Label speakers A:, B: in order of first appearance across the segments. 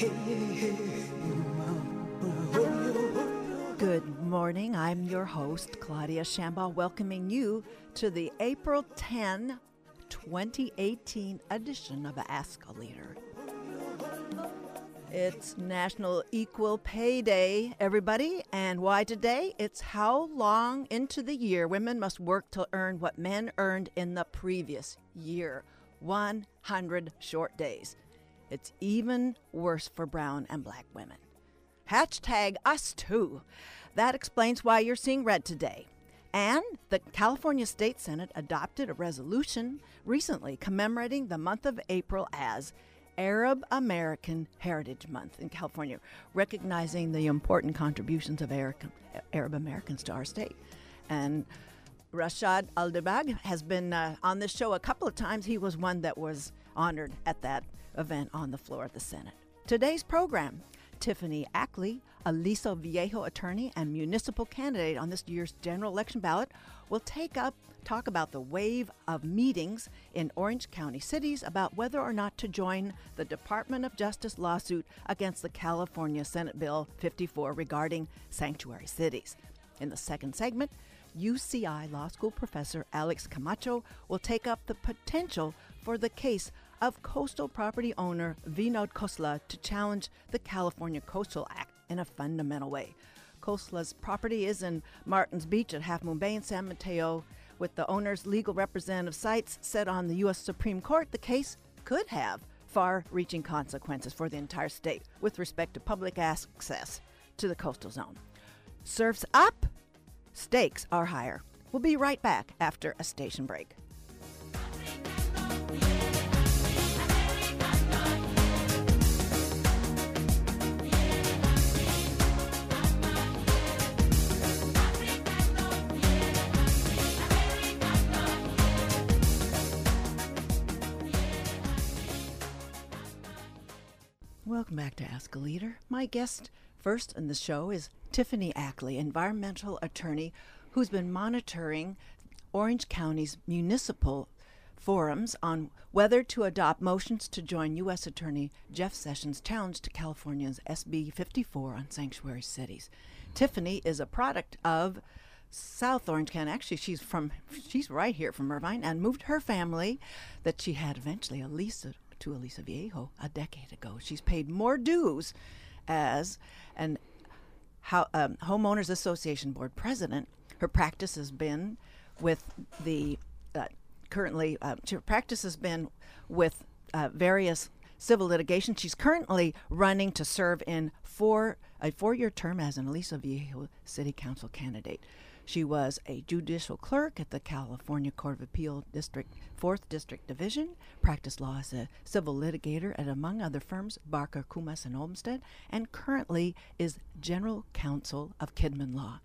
A: Good morning. I'm your host, Claudia Shambaugh, welcoming you to the April 10, 2018 edition of Ask a Leader. It's National Equal Pay Day, everybody. And why today? It's how long into the year women must work to earn what men earned in the previous year 100 short days. It's even worse for brown and black women. Hashtag us too. That explains why you're seeing red today. And the California State Senate adopted a resolution recently commemorating the month of April as Arab American Heritage Month in California, recognizing the important contributions of Arab Americans to our state. And Rashad Al-Dabbagh has been uh, on this show a couple of times. He was one that was honored at that event on the floor of the Senate. Today's program Tiffany Ackley, a Aliso Viejo attorney and municipal candidate on this year's general election ballot, will take up talk about the wave of meetings in Orange County cities about whether or not to join the Department of Justice lawsuit against the California Senate Bill 54 regarding sanctuary cities. In the second segment, UCI Law School professor Alex Camacho will take up the potential for the case of coastal property owner Vinod Khosla to challenge the California Coastal Act in a fundamental way. Khosla's property is in Martins Beach at Half Moon Bay in San Mateo. With the owner's legal representative sights set on the U.S. Supreme Court, the case could have far reaching consequences for the entire state with respect to public access to the coastal zone. Surf's up, stakes are higher. We'll be right back after a station break. Welcome back to Ask a Leader. My guest first in the show is Tiffany Ackley, environmental attorney who's been monitoring Orange County's municipal forums on whether to adopt motions to join U.S. Attorney Jeff Sessions' challenge to California's SB 54 on sanctuary cities. Tiffany is a product of South Orange County. Actually, she's from she's right here from Irvine and moved her family that she had eventually, Elisa to Aliso Viejo a decade ago. She's paid more dues as an how, um, homeowners association board president. Her practice has been with the uh, currently uh, her practice has been with uh, various civil litigation. She's currently running to serve in four a four-year term as an Aliso Viejo City Council candidate. She was a judicial clerk at the California Court of Appeal District 4th District Division, practiced law as a civil litigator at, among other firms, Barker, Kumas, and Olmsted, and currently is general counsel of Kidman Law.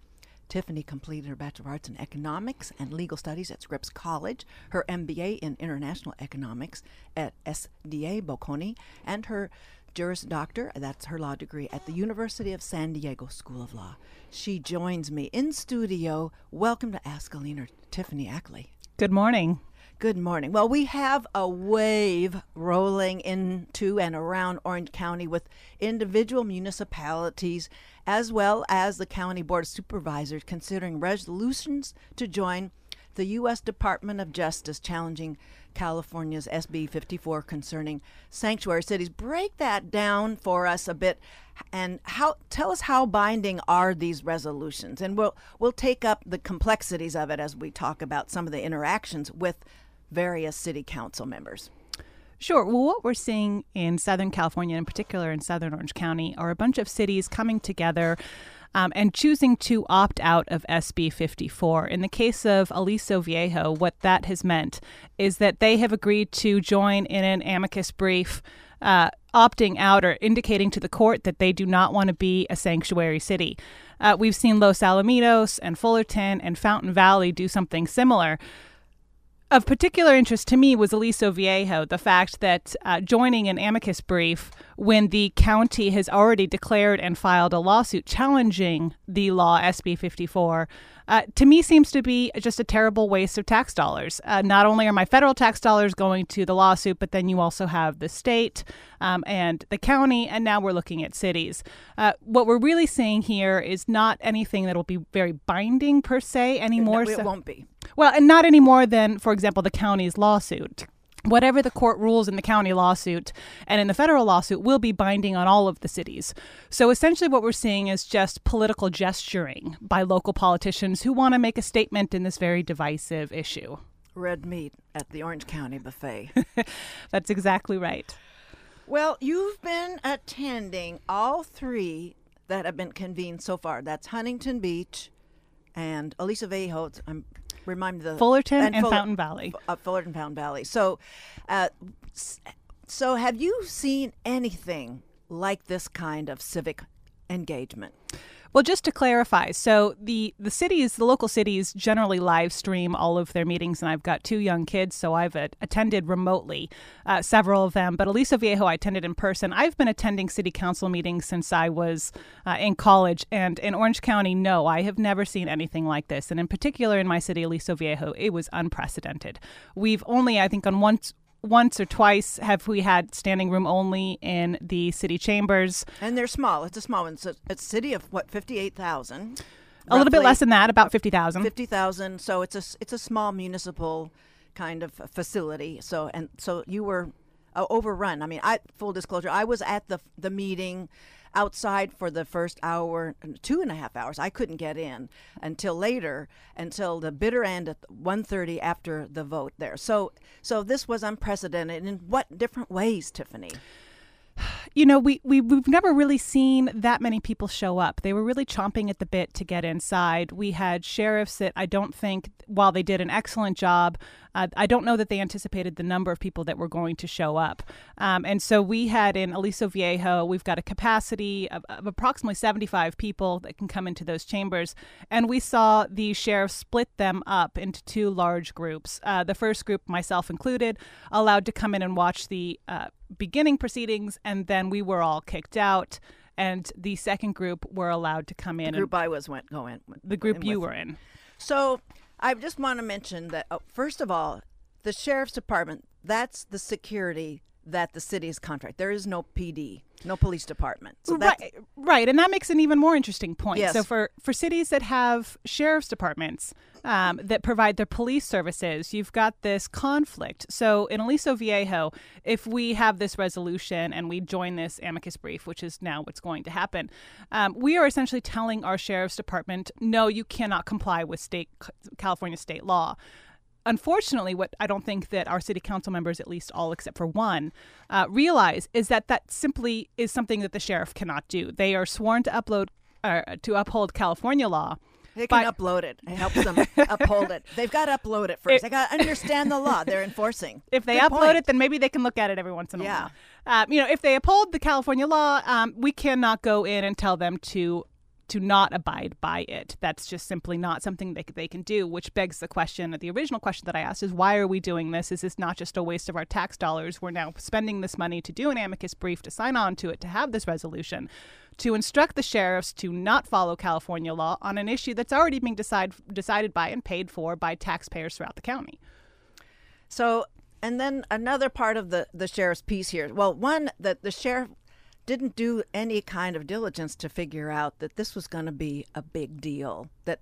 A: Tiffany completed her Bachelor of Arts in Economics and Legal Studies at Scripps College, her MBA in International Economics at SDA Bocconi, and her Juris Doctor, that's her law degree, at the University of San Diego School of Law. She joins me in studio. Welcome to Ask a Leader, Tiffany Ackley.
B: Good morning.
A: Good morning. Well, we have a wave rolling into and around Orange County with individual municipalities as well as the County Board of Supervisors considering resolutions to join the U.S. Department of Justice challenging California's SB 54 concerning sanctuary cities. Break that down for us a bit and how tell us how binding are these resolutions and we'll we'll take up the complexities of it as we talk about some of the interactions with various city council members.
B: Sure. Well, what we're seeing in Southern California, in particular in Southern Orange County, are a bunch of cities coming together um, and choosing to opt out of SB 54. In the case of Aliso Viejo, what that has meant is that they have agreed to join in an amicus brief. Uh, opting out or indicating to the court that they do not want to be a sanctuary city. Uh, we've seen Los Alamitos and Fullerton and Fountain Valley do something similar. Of particular interest to me was Aliso Viejo, the fact that uh, joining an amicus brief when the county has already declared and filed a lawsuit challenging the law SB 54 uh, to me seems to be just a terrible waste of tax dollars. Uh, not only are my federal tax dollars going to the lawsuit, but then you also have the state um, and the county, and now we're looking at cities. Uh, what we're really seeing here is not anything that will be very binding per se anymore.
A: No, it so, won't be.
B: Well, and not any more than, for example, the county's lawsuit whatever the court rules in the county lawsuit and in the federal lawsuit will be binding on all of the cities. So essentially, what we're seeing is just political gesturing by local politicians who want to make a statement in this very divisive issue.
A: Red meat at the Orange County buffet.
B: That's exactly right.
A: Well, you've been attending all three that have been convened so far. That's Huntington Beach and Aliso Viejo. I'm remind me the
B: Fullerton and, and Fuller, Fountain Valley.
A: Uh, Fullerton Fountain Valley. So, uh, so have you seen anything like this kind of civic engagement?
B: Well, just to clarify, so the the cities, the local cities, generally live stream all of their meetings, and I've got two young kids, so I've attended remotely uh, several of them. But Aliso Viejo, I attended in person. I've been attending city council meetings since I was uh, in college, and in Orange County, no, I have never seen anything like this. And in particular, in my city, Aliso Viejo, it was unprecedented. We've only, I think, on once once or twice have we had standing room only in the city chambers.
A: And they're small. It's a small one. It's a, it's a city of what fifty eight thousand.
B: A little bit less than that, about fifty thousand.
A: Fifty thousand. So it's a it's a small municipal kind of facility. So and so you were uh, overrun. I mean, I full disclosure, I was at the the meeting outside for the first hour, two and a half hours. I couldn't get in until later, until the bitter end at 1.30 after the vote there. So, so this was unprecedented. In what different ways, Tiffany?
B: You know, we, we, we've never really seen that many people show up. They were really chomping at the bit to get inside. We had sheriffs that I don't think, while they did an excellent job, uh, I don't know that they anticipated the number of people that were going to show up. Um, and so we had in Aliso Viejo, we've got a capacity of, of, approximately 75 people that can come into those chambers. And we saw the sheriff split them up into two large groups. Uh, the first group, myself included, allowed to come in and watch the uh, beginning proceedings, and then we were all kicked out. And the second group were allowed to come in.
A: The group I was went go in.
B: The group you were in.
A: So I just want to mention that oh, first of all, the sheriff's department that's the security that the city's contract. There is no PD, no police department.
B: So right, right, and that makes an even more interesting point. Yes. So for for cities that have sheriff's departments um, that provide their police services, you've got this conflict. So in Aliso Viejo, if we have this resolution and we join this amicus brief, which is now what's going to happen, um, we are essentially telling our sheriff's department, no, you cannot comply with state California state law unfortunately, what I don't think that our city council members, at least all except for one, uh, realize is that that simply is something that the sheriff cannot do. They are sworn to upload uh, to uphold California law.
A: They can but, upload it. It helps them uphold it. They've got to upload it first. It, they got to understand the law they're enforcing.
B: If they Good upload point. it, then maybe they can look at it every once in a yeah. while. Um, you know, if they uphold the California law, um, we cannot go in and tell them to to not abide by it. That's just simply not something they, they can do, which begs the question the original question that I asked is why are we doing this? Is this not just a waste of our tax dollars? We're now spending this money to do an amicus brief, to sign on to it, to have this resolution, to instruct the sheriffs to not follow California law on an issue that's already being decide, decided by and paid for by taxpayers throughout the county.
A: So, and then another part of the, the sheriff's piece here. Well, one, that the sheriff didn't do any kind of diligence to figure out that this was going to be a big deal, that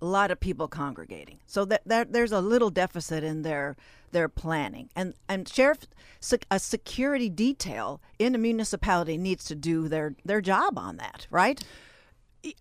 A: a lot of people congregating. So that, that there's a little deficit in their their planning. And and sheriff a security detail in a municipality needs to do their their job on that, right?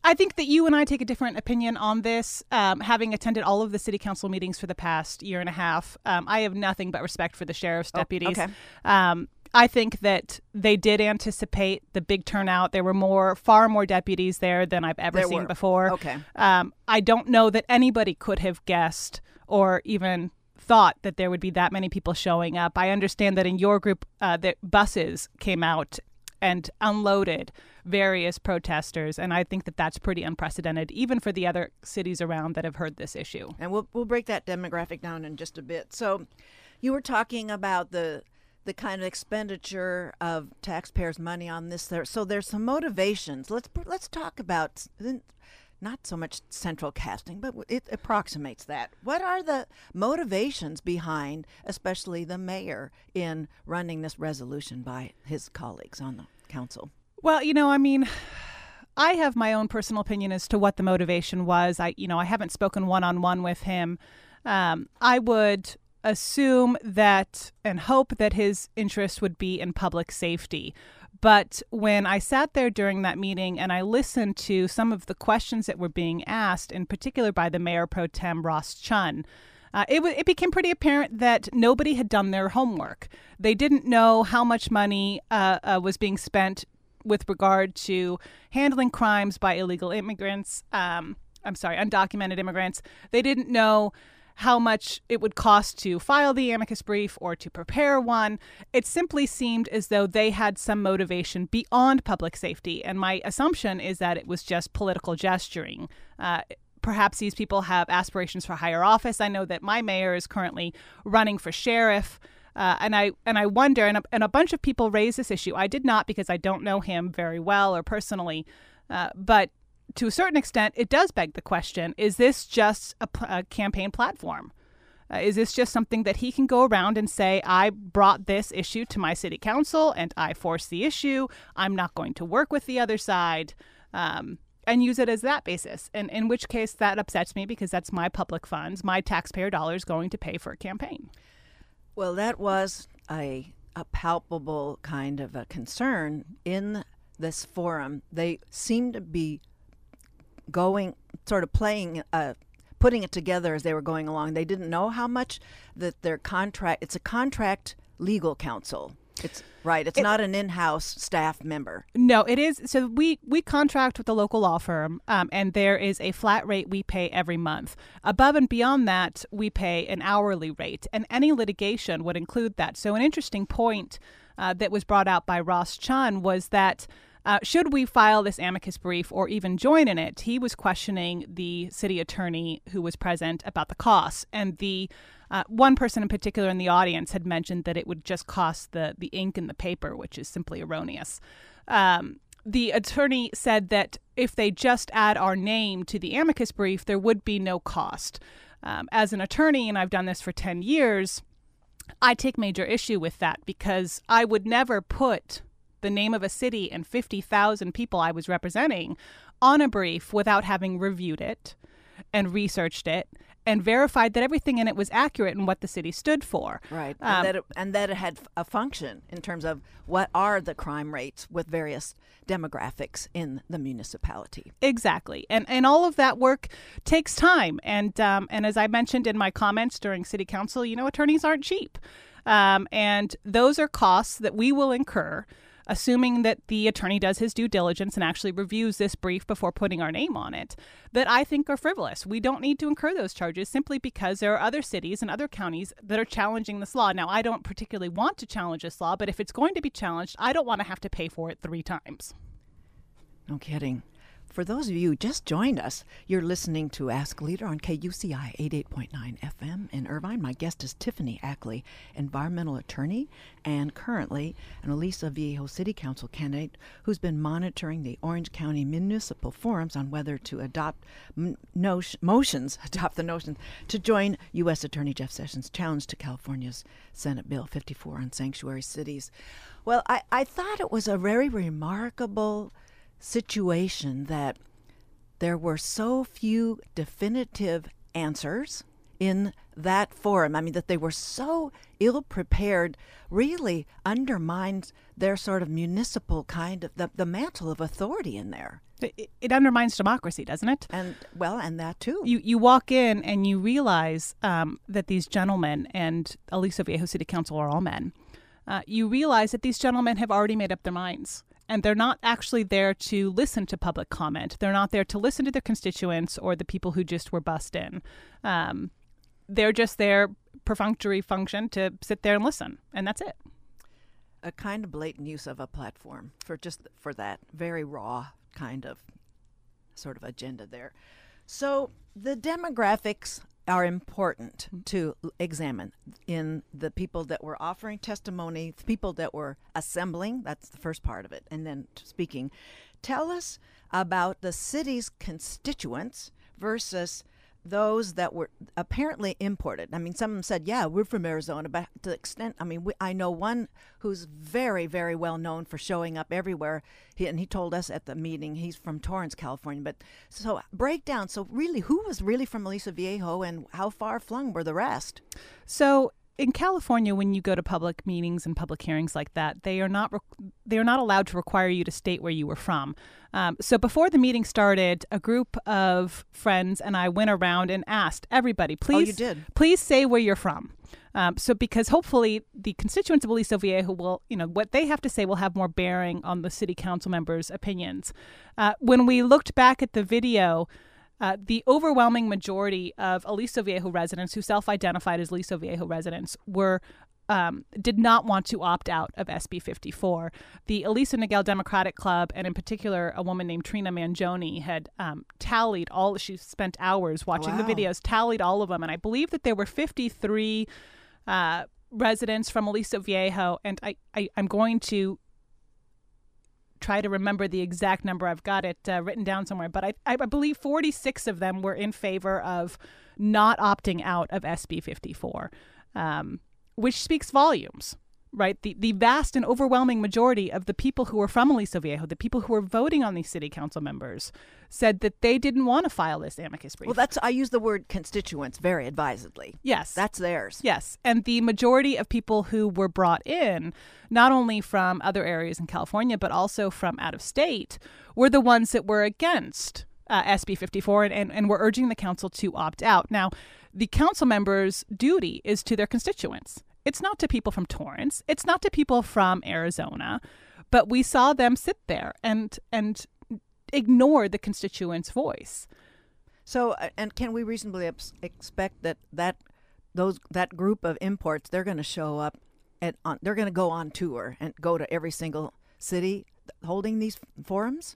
B: I think that you and I take a different opinion on this. Um, having attended all of the city council meetings for the past year and a half, um, I have nothing but respect for the sheriff's oh, deputies. Okay. Um, I think that they did anticipate the big turnout. There were more, far more deputies there than I've ever there seen were. before.
A: Okay.
B: Um, I don't know that anybody could have guessed or even thought that there would be that many people showing up. I understand that in your group, uh, that buses came out and unloaded various protesters. And I think that that's pretty unprecedented, even for the other cities around that have heard this issue.
A: And we'll we'll break that demographic down in just a bit. So, you were talking about the the kind of expenditure of taxpayers' money on this. There, so there's some motivations. Let's let's talk about not so much central casting, but it approximates that. What are the motivations behind, especially the mayor, in running this resolution by his colleagues on the council?
B: Well, you know, I mean. I have my own personal opinion as to what the motivation was. I, you know, I haven't spoken one on one with him. Um, I would assume that and hope that his interest would be in public safety. But when I sat there during that meeting and I listened to some of the questions that were being asked, in particular by the mayor pro tem Ross Chun, uh, it, w- it became pretty apparent that nobody had done their homework. They didn't know how much money uh, uh, was being spent with regard to handling crimes by illegal immigrants. Um, I'm sorry, undocumented immigrants. They didn't know how much it would cost to file the amicus brief or to prepare one. It simply seemed as though they had some motivation beyond public safety. And my assumption is that it was just political gesturing. Uh, perhaps these people have aspirations for higher office. I know that my mayor is currently running for sheriff. Uh, and I and I wonder, and a, and a bunch of people raise this issue. I did not because I don't know him very well or personally, uh, but to a certain extent, it does beg the question is this just a, campaign platform? Uh, is this just something that he can go around and say, I brought this issue to my city council and I forced the issue? I'm not going to work with the other side. Um, and use it as that basis. And in which case, that upsets me because that's my public funds, my taxpayer dollars going to pay for a campaign.
A: Well, that was a, a palpable kind of a concern in this forum. They seem to be going, sort of playing, uh, putting it together as they were going along. They didn't know how much that their contract. It's a contract legal counsel. It's right. It's it, not an in-house staff member.
B: No, it is. So we we contract with a local law firm, um, and there is a flat rate we pay every month. Above and beyond that, we pay an hourly rate, and any litigation would include that. So an interesting point uh, that was brought out by Ross Chun was that uh, should we file this amicus brief or even join in it? He was questioning the city attorney who was present about the costs. And the uh, one person in particular in the audience had mentioned that it would just cost the, the ink and the paper, which is simply erroneous. Um, the attorney said that if they just add our name to the amicus brief, there would be no cost. Um, as an attorney, and I've done this for 10 years, I take major issue with that because I would never put the name of a city and 50,000 people I was representing on a brief without having reviewed it and researched it and verified that everything in it was accurate and what the city stood for.
A: Right. Um, and, that it, and that it had a function in terms of what are the crime rates with various demographics in the municipality.
B: Exactly. And and all of that work takes time. And um, and as I mentioned in my comments during city council, you know, attorneys aren't cheap. Um, and those are costs that we will incur assuming that the attorney does his due diligence and actually reviews this brief before putting our name on it, that I think are frivolous. We don't need to incur those charges simply because there are other cities and other counties that are challenging this law. Now, I don't particularly want to challenge this law, but if it's going to be challenged, I don't want to have to pay for it three times.
A: No kidding. For those of you who just joined us, you're listening to Ask Leader on KUCI 88.9 FM in Irvine. My guest is Tiffany Ackley, environmental attorney and currently an Aliso Viejo City Council candidate who's been monitoring the Orange County municipal forums on whether to adopt m- motions, adopt the notion to join U.S. Attorney Jeff Sessions' challenge to California's Senate Bill 54 on sanctuary cities. Well, I, I thought it was a very remarkable situation that there were so few definitive answers in that forum. I mean, that they were so ill prepared really undermines their sort of municipal kind of the, the mantle of authority in there.
B: It, it, undermines democracy, doesn't it?
A: And well, and that too.
B: You you walk in and you realize um, that these gentlemen and Aliso Viejo City Council are all men. Uh, you realize that these gentlemen have already made up their minds and they're not actually there to listen to public comment. They're not there to listen to their constituents or the people who just were bussed in. Um, they're just there perfunctory function to sit there and listen, and that's it.
A: a kind of blatant use of a platform for just for that very raw kind of sort of agenda there. So the demographics are important mm-hmm. to examine in the people that were offering testimony, the people that were assembling. That's the first part of it, and then speaking. Tell us about the city's constituents versus those that were apparently imported. I mean, some of them said, "Yeah, we're from Arizona," but to the extent, I mean, we, I know one who's very, very well known for showing up everywhere. He, and he told us at the meeting he's from Torrance, California. But so break down. So really, who was really from Aliso Viejo, and how far flung were the rest?
B: So in California, when you go to public meetings and public hearings like that, they are not re- they are not allowed to require you to state where you were from. Um, so before the meeting started, a group of friends and I went around and asked everybody, please,
A: oh,
B: please say where you're from. Um, so because hopefully the constituents of Aliso Viejo will, you know, what they have to say will have more bearing on the city council members' opinions. Uh, when we looked back at the video. Uh, the overwhelming majority of Aliso Viejo residents who self-identified as Aliso Viejo residents were um, did not want to opt out of SB 54. The Aliso Niguel Democratic Club, and in particular, a woman named Trina Mangione, had um, tallied all. She spent hours watching
A: wow.
B: the videos, tallied all of them, and I believe that there were 53 uh, residents from Aliso Viejo. And I, I, I'm going to try to remember the exact number. I've got it uh, written down somewhere, but I, I believe 46 of them were in favor of not opting out of SB 54, um, which speaks volumes, right? The, the vast and overwhelming majority of the people who were from Aliso Viejo, the people who were voting on these city council members, said that they didn't want to file this amicus brief.
A: Well, that's I use the word constituents very advisedly.
B: Yes.
A: That's theirs.
B: Yes. And the majority of people who were brought in, not only from other areas in California, but also from out of state, were the ones that were against uh, SB 54 and, and, and were urging the council to opt out. Now, the council members' duty is to their constituents. It's not to people from Torrance. It's not to people from Arizona. But we saw them sit there and and ignore the constituents' voice.
A: So, uh, and can we reasonably expect that that those that group of imports they're going to show up and on, they're going to go on tour and go to every single city holding these forums?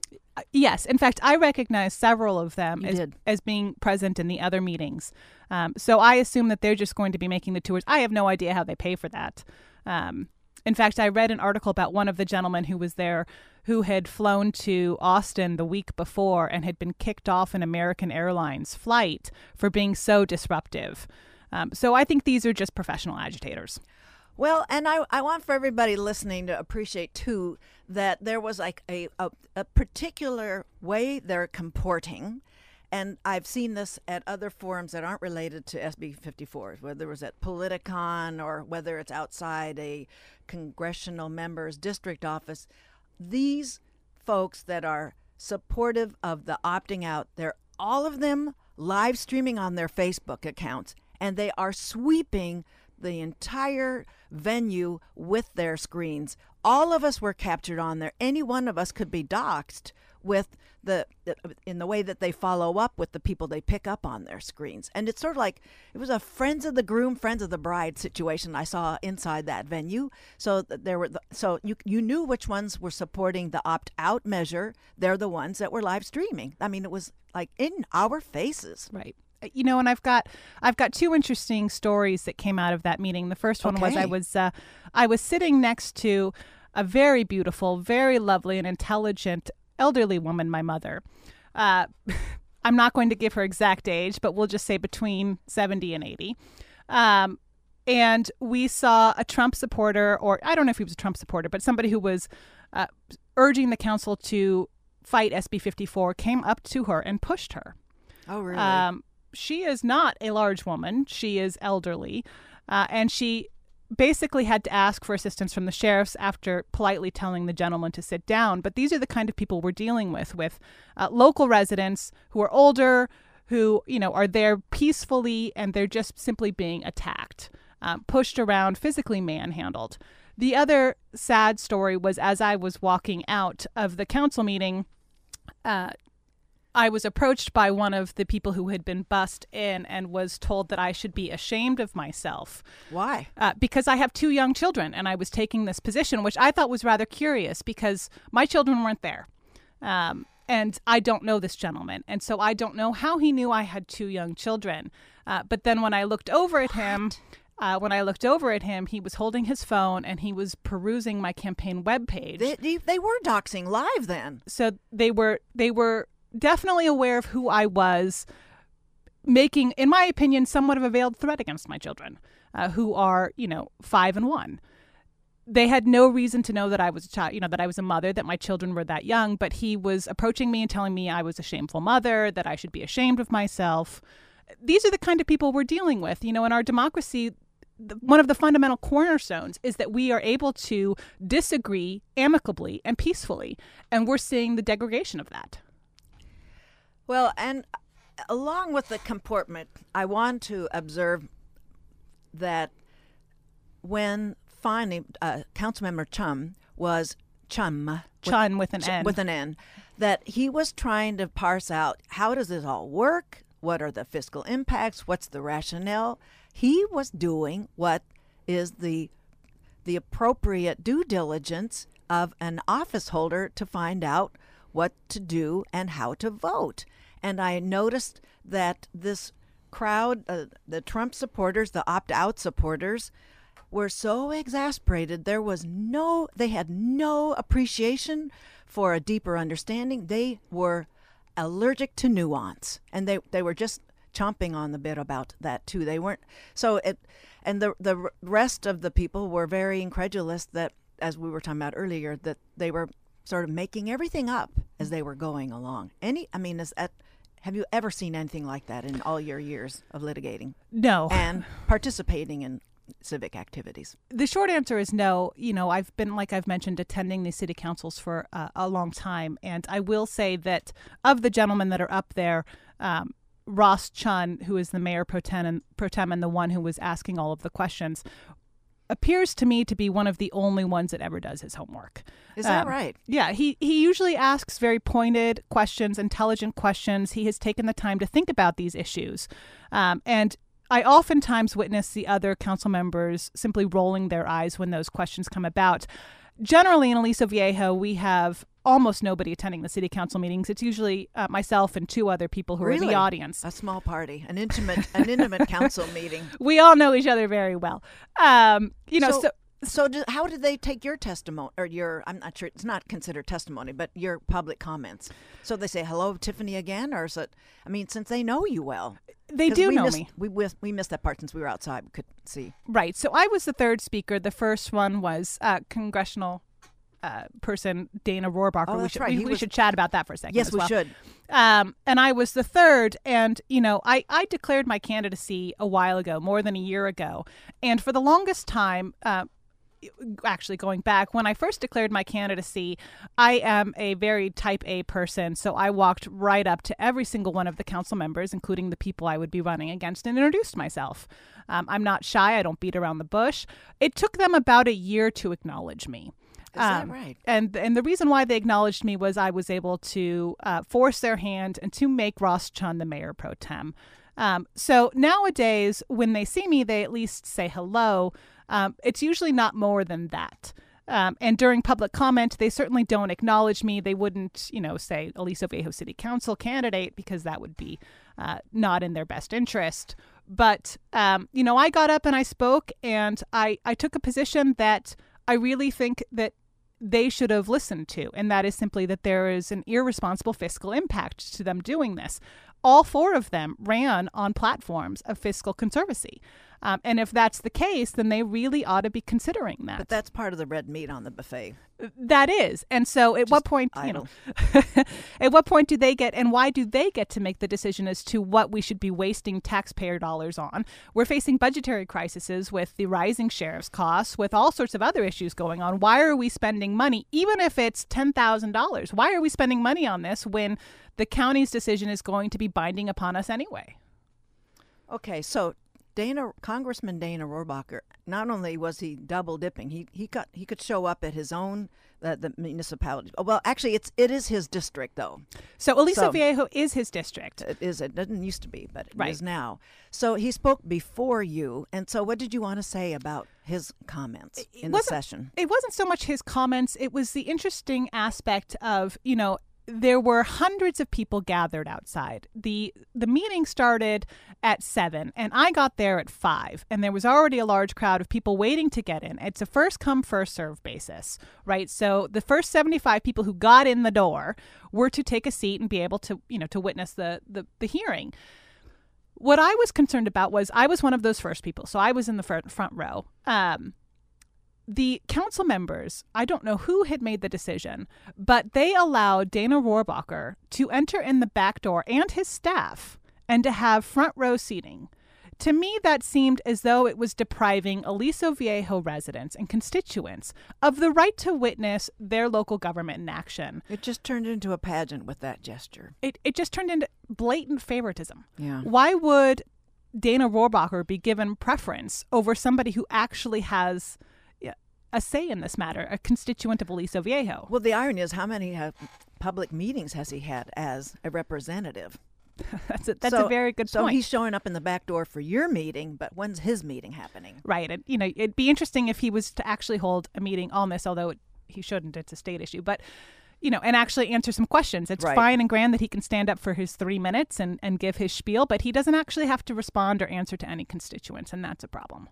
B: Yes. In fact, I recognize several of them as, as being present in the other meetings. Um, so I assume that they're just going to be making the tours. I have no idea how they pay for that. Um, in fact, I read an article about one of the gentlemen who was there who had flown to Austin the week before and had been kicked off an American Airlines flight for being so disruptive. Um, so I think these are just professional agitators.
A: Well, and I, I want for everybody listening to appreciate too that there was like a, a, a particular way they're comporting. And I've seen this at other forums that aren't related to SB 54, whether it was at Politicon or whether it's outside a congressional member's district office. These folks that are supportive of the opting out, they're all of them live streaming on their Facebook accounts, and they are sweeping the entire venue with their screens. All of us were captured on there. Any one of us could be doxxed with the in the way that they follow up with the people they pick up on their screens. And it's sort of like it was a friends of the groom, friends of the bride situation I saw inside that venue. So there were the, so you you knew which ones were supporting the opt out measure. They're the ones that were live streaming. I mean, it was like in our faces.
B: Right you know and i've got i've got two interesting stories that came out of that meeting the first one
A: okay.
B: was i was uh, i was sitting next to a very beautiful very lovely and intelligent elderly woman my mother uh, i'm not going to give her exact age but we'll just say between 70 and 80 um, and we saw a trump supporter or i don't know if he was a trump supporter but somebody who was uh, urging the council to fight sb 54 came up to her and pushed her
A: Oh, really?
B: um, she is not a large woman. She is elderly. Uh, and she basically had to ask for assistance from the sheriffs after politely telling the gentleman to sit down. But these are the kind of people we're dealing with, with uh, local residents who are older, who, you know, are there peacefully and they're just simply being attacked, um, pushed around, physically manhandled. The other sad story was as I was walking out of the council meeting, uh, I was approached by one of the people who had been bussed in and was told that I should be ashamed of myself.
A: Why?
B: Uh, because I have two young children and I was taking this position, which I thought was rather curious because my children weren't there. Um, and I don't know this gentleman. And so I don't know how he knew I had two young children. Uh, but then when I looked over at him, uh, when I looked over at him, he was holding his phone and he was perusing my campaign webpage.
A: They, they, they were doxing live then.
B: So they were they were definitely aware of who I was, making, in my opinion, somewhat of a veiled threat against my children, uh, who are you know five and one. They had no reason to know that I was a child, you know, that I was a mother, that my children were that young. But he was approaching me and telling me I was a shameful mother, that I should be ashamed of myself. These are the kind of people we're dealing with. You know, in our democracy, one of the fundamental cornerstones is that we are able to disagree amicably and peacefully. And we're seeing the degradation of that.
A: Well, and along with the comportment, I want to observe that when finally uh, Councilmember Chum was Chum
B: Chun with an N
A: with an N, that he was trying to parse out how does this all work? What are the fiscal impacts? What's the rationale? He was doing what is the the appropriate due diligence of an office holder to find out what to do and how to vote. And I noticed that this crowd, uh, the Trump supporters, the opt out supporters, were so exasperated. There was no, they had no appreciation for a deeper understanding. They were allergic to nuance and they, they were just chomping on the bit about that too. They weren't, so it, and the, the rest of the people were very incredulous that, as we were talking about earlier, that they were sort of making everything up as they were going along. Any, I mean, is that, have you ever seen anything like that in all your years of litigating
B: No.
A: and participating in civic activities?
B: the short answer is no. You know, I've been, like I've mentioned, attending these city councils for uh, a long time. And I will say that of the gentlemen that are up there, um, Ross Chun, who is the mayor pro tem, and, pro tem and the one who was asking all of the questions, appears to me to be one of the only ones that ever does his homework.
A: Is that
B: Um,
A: right?
B: Yeah, he, he usually asks very pointed questions, intelligent questions. He has taken the time to think about these issues. Um, and I oftentimes witness the other council members simply rolling their eyes when those questions come about. Generally, in Aliso Viejo, we have almost nobody attending the city council meetings. It's usually uh, myself and two other people who are in the audience.
A: A small party, an intimate, an intimate council meeting.
B: We all know each other very well. Um, you know,
A: so,
B: so
A: so do, how did they take your testimony or your? I'm not sure. It's not considered testimony, but your public comments. So they say hello, Tiffany, again, or is it? I mean, since they know you well,
B: they do
A: we
B: know
A: missed,
B: me.
A: We whis- we missed that part since we were outside. We couldn't see.
B: Right. So I was the third speaker. The first one was uh, congressional uh, person Dana Rohrabacher.
A: Oh,
B: we should,
A: right.
B: We, we
A: was-
B: should chat about that for a second.
A: Yes, we
B: well.
A: should.
B: Um, and I was the third. And, you know, I, I declared my candidacy a while ago, more than a year ago. And for the longest time, uh, actually going back when i first declared my candidacy i am a very type a person so i walked right up to every single one of the council members including the people i would be running against and introduced myself um, i'm not shy i don't beat around the bush it took them about a year to acknowledge me
A: Is that
B: um,
A: right?
B: and and the reason why they acknowledged me was I was able to uh, force their hand and to make Ross Chun the mayor pro tem. Um, so nowadays, when they see me, they at least say hello. Um, it's usually not more than that. Um, and during public comment, they certainly don't acknowledge me. They wouldn't, you know, say Aliso Viejo City Council candidate because that would be uh, not in their best interest. But um, you know, I got up and I spoke, and I I took a position that I really think that they should have listened to, and that is simply that there is an irresponsible fiscal impact to them doing this. All four of them ran on platforms of fiscal conservancy. Um, and if that's the case, then they really ought to be considering that.
A: But that's part of the red meat on the buffet.
B: that is. And so at what point, you know, at what point do they get, and why do they get to make the decision as to what we should be wasting taxpayer dollars on? We're facing budgetary crises with the rising sheriff's costs, with all sorts of other issues going on. Why are we spending money, even if it's $10,000? Why are we spending money on this when the county's decision is going to be binding upon us anyway?
A: Okay, so Dana Congressman Dana Rohrabacher, not only was he double dipping, he he got he could show up at his own uh, the municipality. Well, actually, it's it is his district though.
B: So Aliso so, Viejo is his district.
A: It is. It doesn't used to be, but it
B: right.
A: is now. So he spoke before you, and so what did you want to say about his comments in the session?
B: It wasn't so much his comments; it was the interesting aspect of you know there were hundreds of people gathered outside. The the meeting started at 7 and I got there at 5 and there was already a large crowd of people waiting to get in. It's a first come first serve basis, right? So the first 75 people who got in the door were to take a seat and be able to, you know, to witness the the, the hearing. What I was concerned about was I was one of those first people. So I was in the front, front row. Um, the council members, I don't know who had made the decision, but they allowed Dana Rohrabacher to enter in the back door and his staff and to have front row seating. To me, that seemed as though it was depriving Aliso Viejo residents and constituents of the right to witness their local government in action.
A: It just turned into a pageant with that gesture.
B: It, it just turned into blatant favoritism.
A: Yeah.
B: Why would Dana Rohrabacher be given preference over somebody who actually has a say in this matter, a constituent of Aliso Viejo.
A: Well, the irony is, how many have public meetings has he had as a representative?
B: that's a, that's so, a very good
A: so
B: point.
A: So he's showing up in the back door for your meeting, but when's his meeting happening?
B: Right. And, you know, it'd be interesting if he was to actually hold a meeting on this, although it, he shouldn't. It's a state issue. But you know, and actually answer some questions. It's
A: right.
B: fine and grand that he can stand up for his three minutes and, and give his spiel, but he doesn't actually have to respond or answer to any constituents, and that's a problem.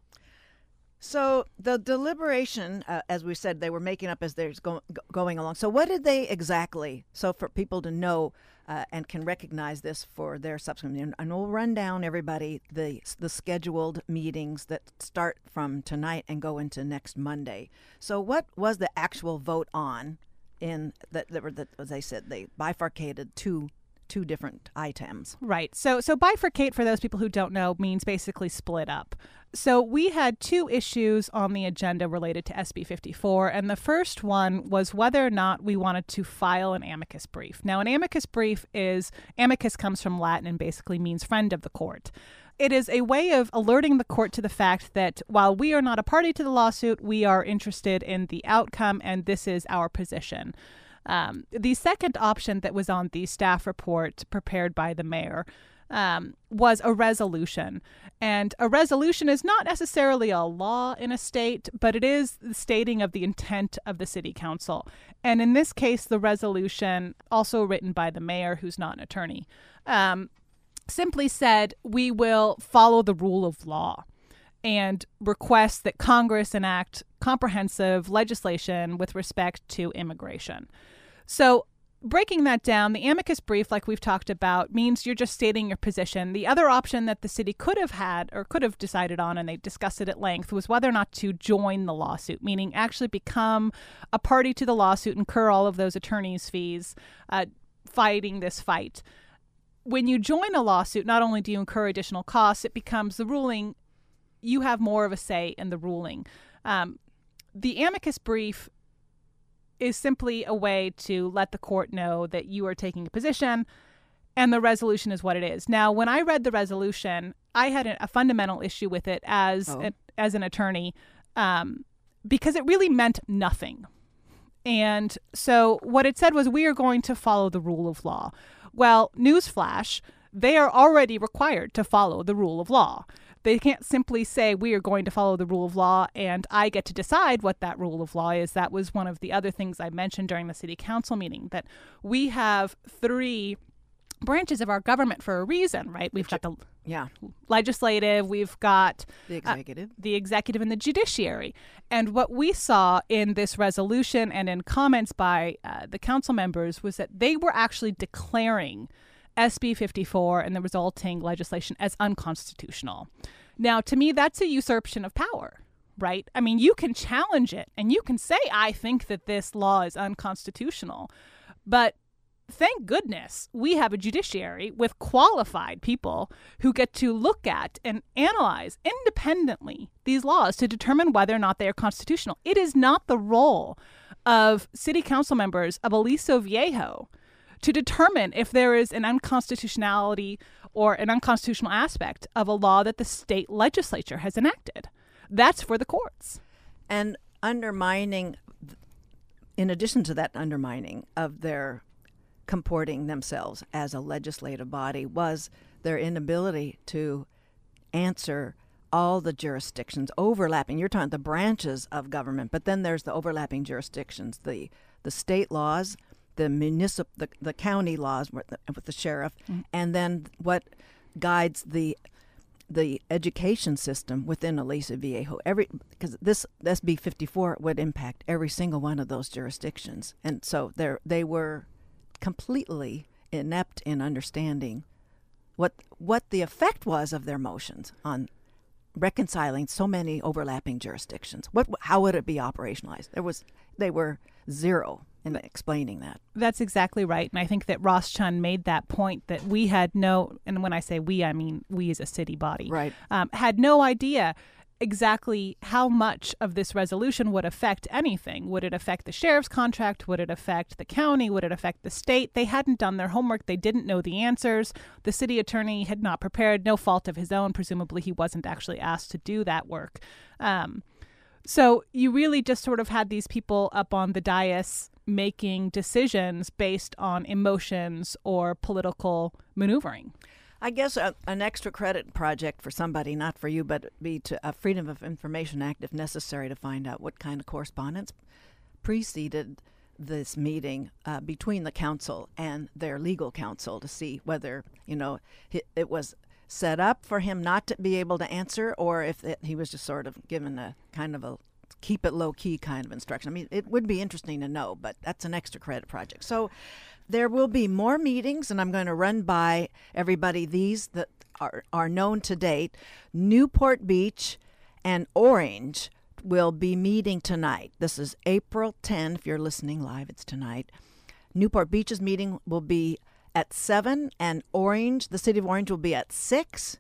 A: So the deliberation, uh, as we said, they were making up as they're go- going along. So what did they exactly? So for people to know uh, and can recognize this for their subsequent, and we'll run down everybody the the scheduled meetings that start from tonight and go into next Monday. So what was the actual vote on? In that, that were the, as I said, they bifurcated two two different items.
B: Right. So so bifurcate for those people who don't know means basically split up. So we had two issues on the agenda related to SB 54, and the first one was whether or not we wanted to file an amicus brief. Now, an amicus brief is amicus comes from Latin and basically means friend of the court. It is a way of alerting the court to the fact that while we are not a party to the lawsuit, we are interested in the outcome, and this is our position. Um, the second option that was on the staff report prepared by the mayor um, was a resolution. And a resolution is not necessarily a law in a state, but it is the stating of the intent of the city council. And in this case, the resolution, also written by the mayor, who's not an attorney, um, simply said, We will follow the rule of law and request that Congress enact comprehensive legislation with respect to immigration. So breaking that down, the amicus brief, like we've talked about, means you're just stating your position. The other option that the city could have had or could have decided on, and they discussed it at length, was whether or not to join the lawsuit, meaning actually become a party to the lawsuit, incur all of those attorney's fees, uh, fighting this fight. When you join a lawsuit, not only do you incur additional costs, it becomes the ruling, you have more of a say in the ruling. Um, the amicus brief is simply a way to let the court know that you are taking a position and the resolution is what it is. Now, when I read the resolution, I had a, fundamental issue with it as
A: oh.
B: a, as an attorney um, because it really meant nothing. And so what it said was we are going to follow the rule of law. Well, newsflash, they are already required to follow the rule of law. They can't simply say we are going to follow the rule of law and I get to decide what that rule of law is. That was one of the other things I mentioned during the city council meeting that we have three branches of our government for a reason, right? We've got the
A: yeah
B: legislative, we've got
A: the executive, uh,
B: the executive, and the judiciary. And what we saw in this resolution and in comments by uh, the council members was that they were actually declaring SB 54 and the resulting legislation as unconstitutional. Now, to me, that's a usurpation of power, right? I mean, you can challenge it and you can say, I think that this law is unconstitutional. But thank goodness we have a judiciary with qualified people who get to look at and analyze independently these laws to determine whether or not they are constitutional. It is not the role of city council members of Aliso Viejo to determine if there is an unconstitutionality or an unconstitutional aspect of a law that the state legislature has enacted. That's for the courts.
A: And undermining, in addition to that undermining of their comporting themselves as a legislative body, was their inability to answer all the jurisdictions overlapping. You're talking the branches of government, but then there's the overlapping jurisdictions, the the state laws, the municipal, the, the county laws with the, with the sheriff, mm-hmm. and then what guides the the education system within Aliso Viejo. Every because this SB 54 would impact every single one of those jurisdictions, and so they they were completely inept in understanding what what the effect was of their motions on reconciling so many overlapping jurisdictions. What how would it be operationalized? There was they were zero in explaining that.
B: That's exactly right. And I think that Ross Chun made that point that we had no, and when I say we, I mean we as a city body,
A: right.
B: Um, had no idea exactly how much of this resolution would affect anything. Would it affect the sheriff's contract? Would it affect the county? Would it affect the state? They hadn't done their homework. They didn't know the answers. The city attorney had not prepared, no fault of his own. Presumably, he wasn't actually asked to do that work. Um, so you really just sort of had these people up on the dais making decisions based on emotions or political maneuvering.
A: I guess a, an extra credit project for somebody, not for you, but be to a Freedom of Information Act if necessary to find out what kind of correspondence preceded this meeting uh, between the council and their legal counsel to see whether you know it, was set up for him not to be able to answer or if it, he was just sort of given a kind of a keep it low key kind of instruction. I mean, it would be interesting to know, but that's an extra credit project. So there will be more meetings, and I'm going to run by everybody these that are, are known to date. Newport Beach and Orange will be meeting tonight. This is April 10. If you're listening live, it's tonight. Newport Beach's meeting will be at 7, and Orange, the city of Orange, will be at 6.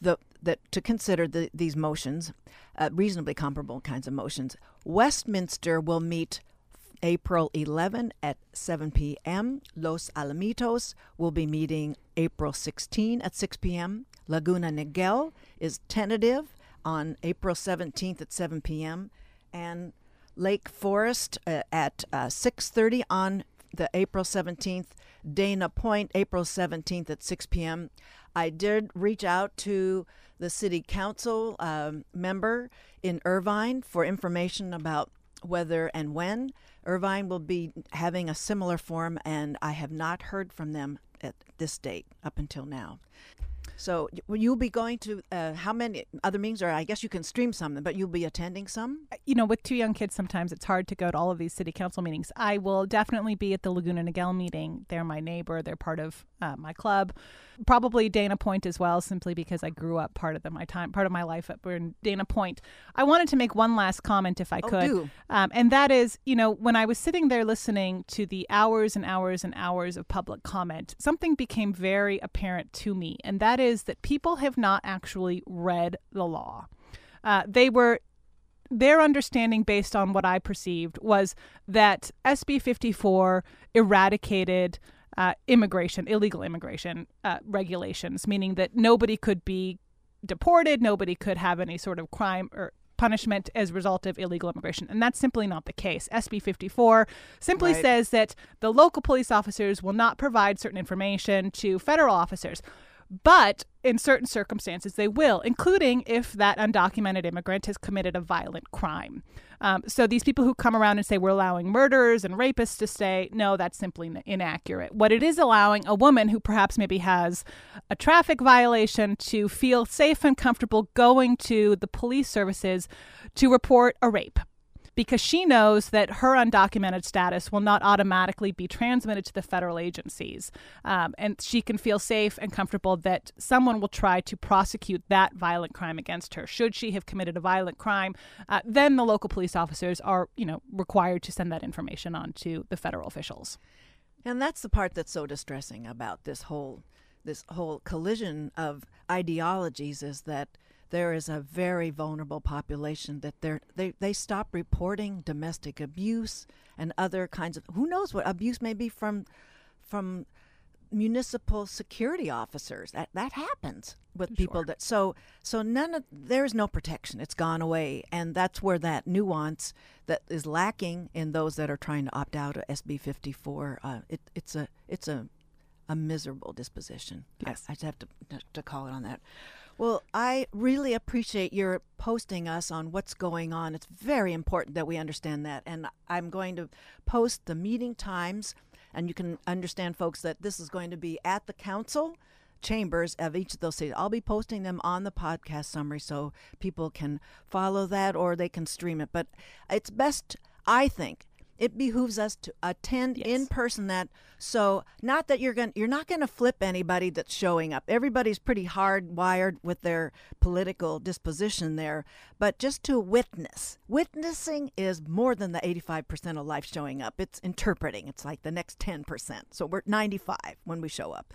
A: The, that to consider the, these motions, uh, reasonably comparable kinds of motions. Westminster will meet April 11 at 7 p.m. Los Alamitos will be meeting April 16 at 6 p.m. Laguna Niguel is tentative on April 17th at 7 p.m. and Lake Forest uh, at uh, 6:30 on the April 17th. Dana Point April 17th at 6 p.m. I did reach out to the city council um, member in Irvine for information about whether and when Irvine will be having a similar form, and I have not heard from them at this date up until now. So you'll be going to uh, how many other meetings? Or I guess you can stream some, but you'll be attending some.
B: Uh, you know, with two young kids, sometimes it's hard to go to all of these city council meetings. I will definitely be at the Laguna Niguel meeting. They're my neighbor. They're part of uh, my club. Probably Dana Point as well, simply because I grew up part of the, my time, part of my life up in Dana Point. I wanted to make one last comment, if I
A: oh,
B: could, um, and that is, you know, when I was sitting there listening to the hours and hours and hours of public comment, something became very apparent to me, and that is that people have not actually read the law. Uh, they were their understanding based on what I perceived was that SB 54 eradicated uh, immigration, illegal immigration uh, regulations, meaning that nobody could be deported, nobody could have any sort of crime or punishment as a result of illegal immigration. And that's simply not the case. SB 54 simply right. says that the local police officers will not provide certain information to federal officers. But in certain circumstances, they will, including if that undocumented immigrant has committed a violent crime. Um, so these people who come around and say we're allowing murderers and rapists to stay, no, that's simply inaccurate. What it is allowing a woman who perhaps maybe has a traffic violation to feel safe and comfortable going to the police services to report a rape because she knows that her undocumented status will not automatically be transmitted to the federal agencies. Um, and she can feel safe and comfortable that someone will try to prosecute that violent crime against her. Should she have committed a violent crime, uh, then the local police officers are, you know, required to send that information on to the federal officials.
A: And that's the part that's so distressing about this whole this whole collision of ideologies is that there is a very vulnerable population that they they stop reporting domestic abuse and other kinds of who knows what abuse may be from from municipal security officers. That that happens with people that so so none of there is no protection. It's gone away, and that's where that nuance that is lacking in those that are trying to opt out of SB fifty four. Uh, it, it's a it's a a miserable disposition. I-
B: Yes.
A: I, just have to to call it on that. Well, I really appreciate your posting us on what's going on. It's very important that we understand that. And I'm going to post the meeting times, and you can understand, folks, that this is going to be at the council chambers of each of those cities. I'll be posting them on the podcast summary so people can follow that or they can stream it. But it's best, I think, it behooves us to attend in person that so not that you're going you're not going to flip anybody that's showing up. Everybody's pretty hardwired with their political disposition there but just to witness witnessing is more than the 85% of life showing up. It's interpreting. It's like the next 10% so we're 95 when we show up.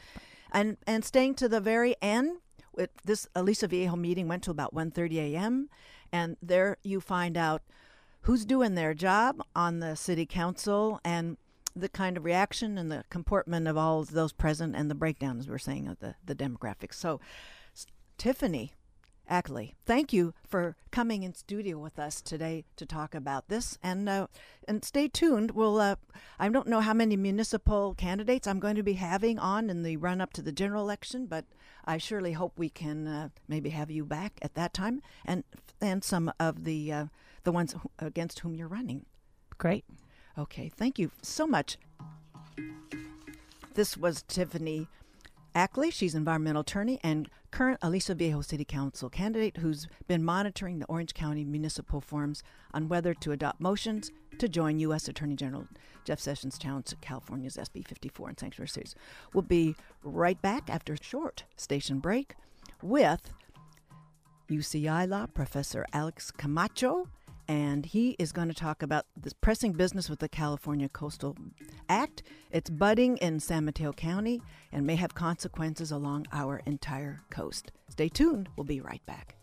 A: And and staying to the very end with this Aliso Viejo meeting went to about 1:30 a.m. and there you find out who's doing their job on the city council and the kind of reaction and the comportment of all of those present and the breakdown, as we're saying, of the, the demographics. So, S- Tiffany Ackley, thank you for coming in studio with us today to talk about this. And uh, and stay tuned. We'll uh, I don't know how many municipal candidates I'm going to be having on in the run up to the general election, but I surely hope we can uh, maybe have you back at that time and and some of the uh, the ones against whom you're running.
B: Great.
A: Okay, thank you so much. This was Tiffany Ackley. She's environmental attorney and current Aliso Viejo City Council candidate who's been monitoring the Orange County municipal forums on whether to adopt motions to join U.S. Attorney General Jeff Sessions' challenge to California's SB 54 and sanctuary cities. We'll be right back after a short station break with UCI law professor Alex Camacho, and he is going to talk about this pressing business with the California Coastal Act. It's budding in San Mateo County and may have consequences along our entire coast. Stay tuned. We'll be right back.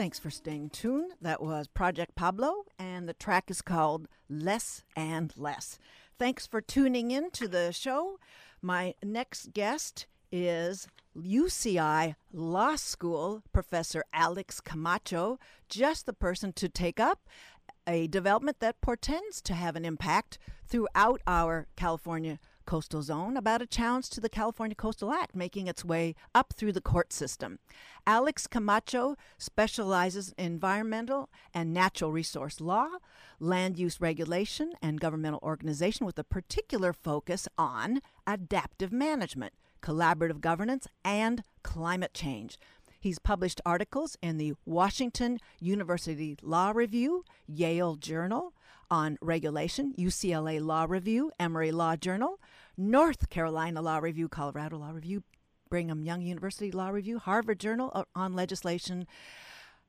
A: Thanks for staying tuned. That was Project Pablo, and the track is called Less and Less. Thanks for tuning in to the show. My next guest is UCI Law School professor Alex Camacho, just the person to take up a development that portends to have an impact throughout our California coastal zone about a challenge to the California Coastal Act making its way up through the court system. Alex Camacho specializes in environmental and natural resource law, land use regulation, and governmental organization with a particular focus on adaptive management, collaborative governance, and climate change. He's published articles in the Washington University Law Review, Yale Journal on regulation, UCLA Law Review, Emory Law Journal, North Carolina Law Review, Colorado Law Review, Brigham Young University Law Review, Harvard Journal on legislation,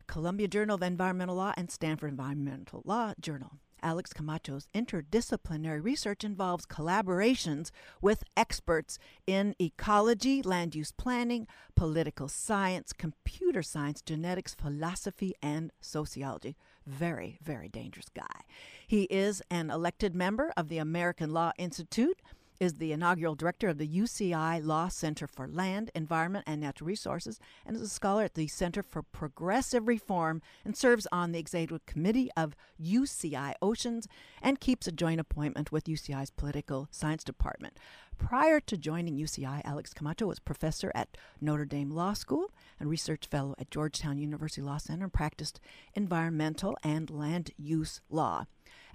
A: Columbia Journal of Environmental Law, and Stanford Environmental Law Journal. Alex Camacho's interdisciplinary research involves collaborations with experts in ecology, land use planning, political science, computer science, genetics, philosophy, and sociology. Very, very dangerous guy. He is an elected member of the American Law Institute is the inaugural director of the UCI Law Center for Land, Environment, and Natural Resources, and is a scholar at the Center for Progressive Reform and serves on the executive committee of UCI Oceans and keeps a joint appointment with UCI's Political Science Department. Prior to joining UCI, Alex Camacho was professor at Notre Dame Law School and research fellow at Georgetown University Law Center and practiced environmental and land use law.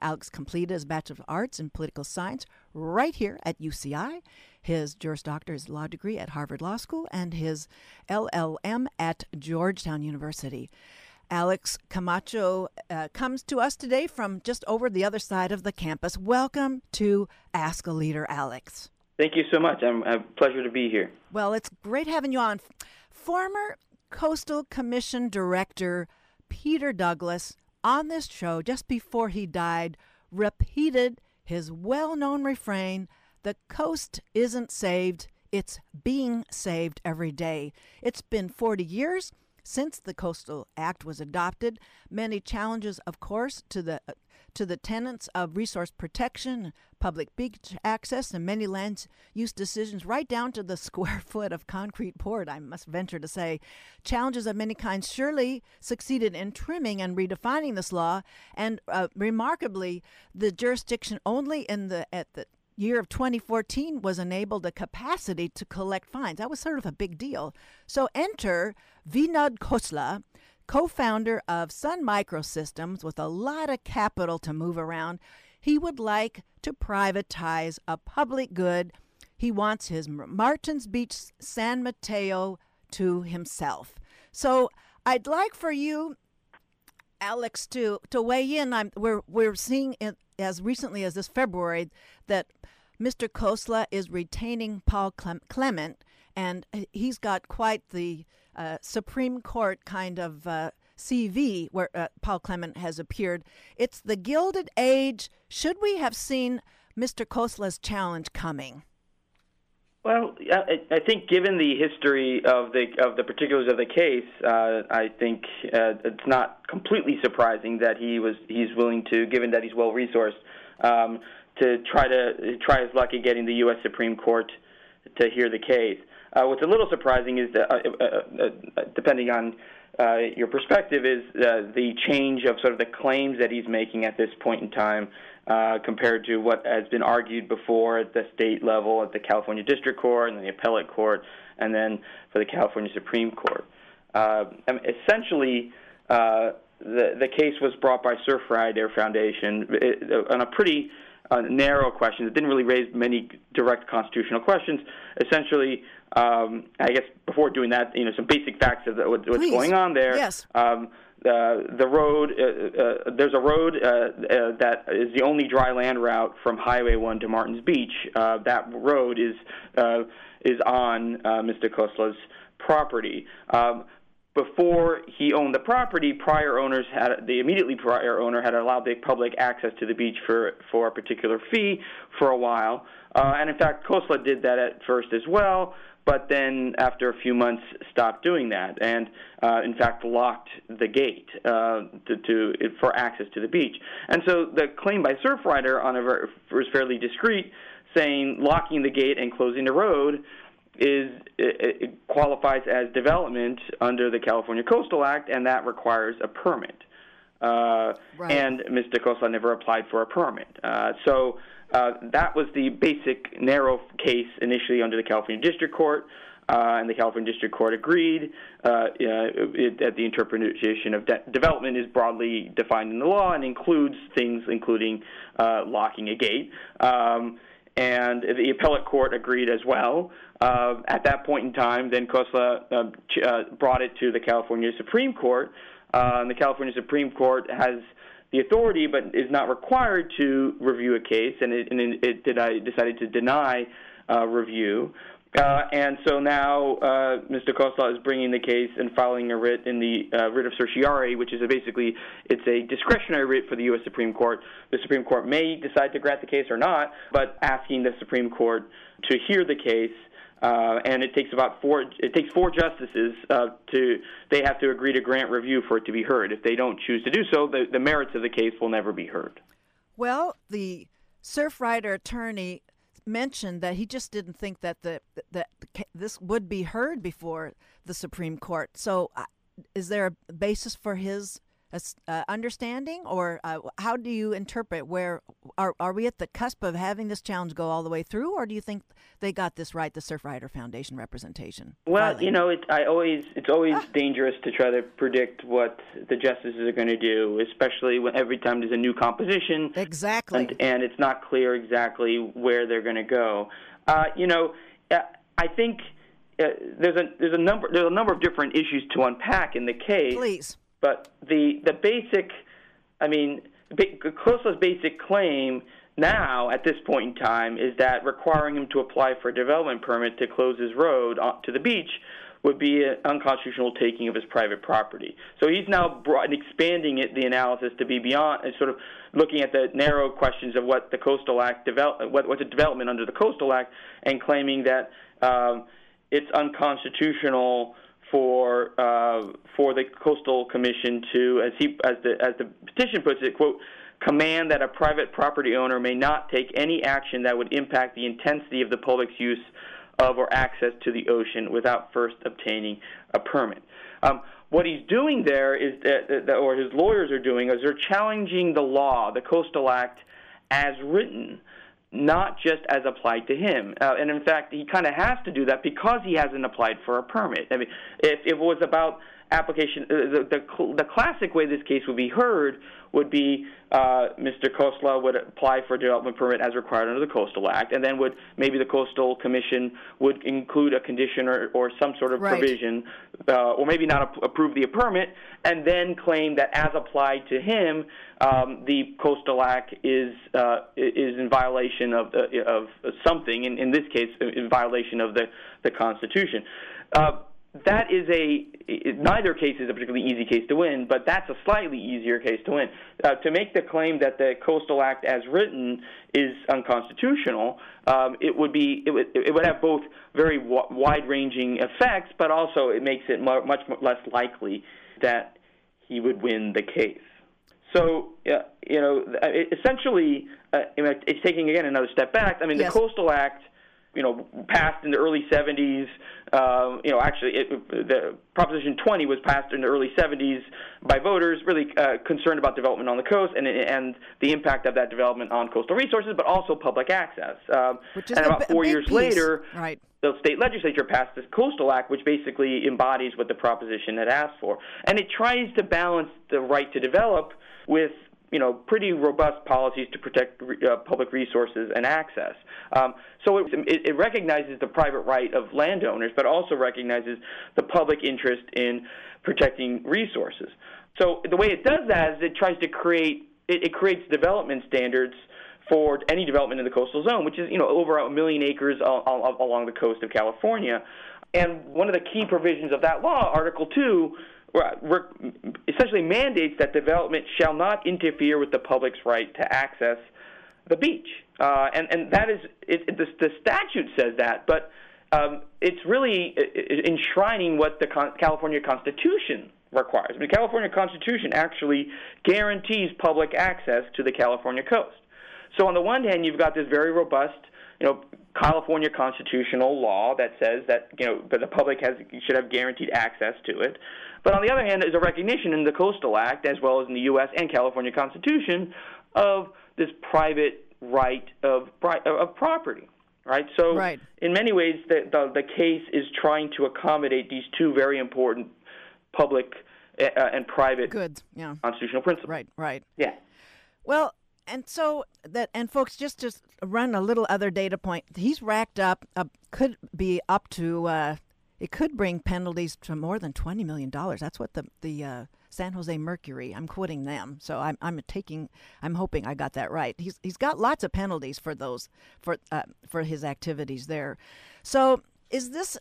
A: Alex completed his Bachelor of Arts in Political Science right here at UCI, his Juris Doctor's law degree at Harvard Law School, and his LLM at Georgetown University. Alex Camacho uh, comes to us today from just over the other side of the campus. Welcome to Ask a Leader, Alex.
C: Thank you so much. I'm a pleasure to be here.
A: Well, it's great having you on. Former Coastal Commission Director Peter Douglas on this show just before he died repeated his well known refrain The coast isn't saved, it's being saved every day. It's been 40 years since the Coastal Act was adopted. Many challenges, of course, to the to the tenets of resource protection, public beach access, and many land use decisions, right down to the square foot of concrete poured, I must venture to say. Challenges of many kinds surely succeeded in trimming and redefining this law, and uh, remarkably, the jurisdiction only in the at the year of 2014 was enabled a capacity to collect fines. That was sort of a big deal. So enter Vinod Khosla, co founder of Sun Microsystems, with a lot of capital to move around. He would like to privatize a public good. He wants his Martins Beach San Mateo to himself. So I'd like for you, Alex, to, to weigh in. I'm, we're, we're seeing it as recently as this February that Mr. Khosla is retaining Paul Clement, and uh, he's got quite the uh, Supreme Court kind of uh, CV where uh, Paul Clement has appeared. It's the Gilded Age. Should we have seen Mr. Khosla's challenge coming?
C: Well, I think given the history of the of the particulars of the case, uh, I think uh, it's not completely surprising that he was he's willing to, given that he's well resourced, um, to try to try his luck at getting the U.S. Supreme Court to hear the case. Uh, what's a little surprising is that, uh, uh, depending on your perspective, is the change of sort of the claims that he's making at this point in time compared to what has been argued before at the state level, at the California District Court, and then the Appellate Court, and then for the California Supreme Court. Mean, essentially, the the case was brought by Surfrider Foundation it, on a pretty uh, narrow question. It didn't really raise many direct constitutional questions. Essentially, um, I guess before doing that, you know, some basic facts of the, what, what's
A: Please.
C: going on there.
A: Yes.
C: Um, uh, the road, uh, uh, there's a road uh, uh, that is the only dry land route from Highway 1 to Martins Beach. Uh, that road is uh, is on uh, Mr. Khosla's property. Um, before he owned the property, prior owners had the immediately prior owner had allowed the public access to the beach for for a particular fee for a while, uh, and in fact, Khosla did that at first as well. But then, after a few months, stopped doing that, and uh, in fact locked the gate uh, to, to for access to the beach. And so, the claim by Surfrider on a was fairly discreet, saying locking the gate and closing the road is it, it qualifies as development under the California Coastal Act, and that requires a permit. Uh,
A: Right.
C: And Mr. Khosla never applied for a permit. Uh, so uh, that was the basic narrow case initially under the California District Court. Uh, and the California District Court agreed uh, it, that the interpretation of de- development is broadly defined in the law and includes things including uh, locking a gate. Um, and the appellate court agreed as well. Uh, at that point in time, then Khosla uh, ch- uh, brought it to the California Supreme Court, uh, and the California Supreme Court has the authority, but is not required to review a case, and it, and it did, I decided to deny uh, review. Uh, and so now uh, Mr. Khosla is bringing the case and filing a writ in the uh, writ of certiorari, which is a basically it's a discretionary writ for the U.S. Supreme Court. The Supreme Court may decide to grant the case or not, but asking the Supreme Court to hear the case. Uh, and it takes about four. It takes four justices uh, to. They have to agree to grant review for it to be heard. If they don't choose to do so, the, the merits of the case will never be heard.
A: Well, the Surfrider attorney mentioned that he just didn't think that the that this would be heard before the Supreme Court. So, uh, is there a basis for his uh, understanding, or uh, how do you interpret where are are we at the cusp of having this challenge go all the way through, or do you think they got this right, the Surfrider Foundation representation?
C: Well,
A: filing?
C: you know, it, I always it's always dangerous to try to predict what the justices are going to do, especially when every time there's a new composition.
A: Exactly.
C: And, and it's not clear exactly where they're going to go. Uh, you know, uh, I think uh, there's a there's a number there's a number of different issues to unpack in the case.
A: Please.
C: But the the basic, I mean, Khosla's basic claim now at this point in time is that requiring him to apply for a development permit to close his road to the beach would be an unconstitutional taking of his private property. So he's now brought, expanding it, the analysis to be beyond, sort of looking at the narrow questions of what the Coastal Act develop, what, what's a development under the Coastal Act, and claiming that um, it's unconstitutional for uh, for the Coastal Commission to, as he as the as the petition puts it, quote, command that a private property owner may not take any action that would impact the intensity of the public's use of or access to the ocean without first obtaining a permit. Um, what he's doing there is that, or his lawyers are doing, is they're challenging the law, the Coastal Act, as written, not just as applied to him. Uh, and in fact, he kind of has to do that because he hasn't applied for a permit. I mean, if, if it was about application, uh, the, the, the classic way this case would be heard would be uh, Mr. Khosla would apply for a development permit as required under the Coastal Act, and then would maybe the Coastal Commission would include a condition or, or some sort of
A: right.
C: provision, uh, or maybe not ap- approve the permit, and then claim that as applied to him, um, the Coastal Act is uh, is in violation of uh, of something. In, in this case, in violation of the the Constitution. That is a neither case is a particularly easy case to win, but that's a slightly easier case to win. Uh, to make the claim that the Coastal Act, as written, is unconstitutional, um, it would be it would, it would have both very w- wide-ranging effects, but also it makes it mu- much less likely that he would win the case. So, uh, you know, essentially, uh, it's taking again another step back. I mean,
A: yes.
C: the Coastal Act you know, passed in the early 70s. Uh, you know, actually, it, the Proposition 20 was passed in the early 70s by voters, really uh, concerned about development on the coast and and the impact of that development on coastal resources, but also public access. Um,
A: Which is
C: and about four years
A: piece.
C: later,
A: right.
C: the state legislature passed this Coastal Act, which basically embodies what the proposition had asked for, and it tries to balance the right to develop with you know, pretty robust policies to protect uh, public resources and access. Um, so it, it, it, recognizes the private right of landowners, but also recognizes the public interest in protecting resources. So the way it does that is it tries to create it, it creates development standards for any development in the coastal zone, which is you know over a million acres along the coast of California. And one of the key provisions of that law, Article Two essentially mandates that development shall not interfere with the public's right to access the beach. Uh, and, and that is, it, it, the, the statute says that, but um, it's really enshrining what the Con- California Constitution requires. I mean, the California Constitution actually guarantees public access to the California coast. So on the one hand, you've got this very robust, you know, California constitutional law that says that you know that the public has should have guaranteed access to it. But on the other hand, there's a recognition in the Coastal Act, as well as in the U.S. and California Constitution, of this private right of of property. Right. So,
A: right.
C: in many ways, the, the the case is trying to accommodate these two very important public uh, and private
A: Goods, yeah.
C: constitutional principles.
A: Right. Right.
C: Yeah.
A: Well, and so that and folks just just run a little other data point. He's racked up uh, could be up to uh, it could bring penalties to more than 20 million dollars. That's what the the uh, San Jose Mercury I'm quoting them so I'm I'm taking I'm hoping I got that right. He's he's got lots of penalties for those for uh, for his activities there. So is this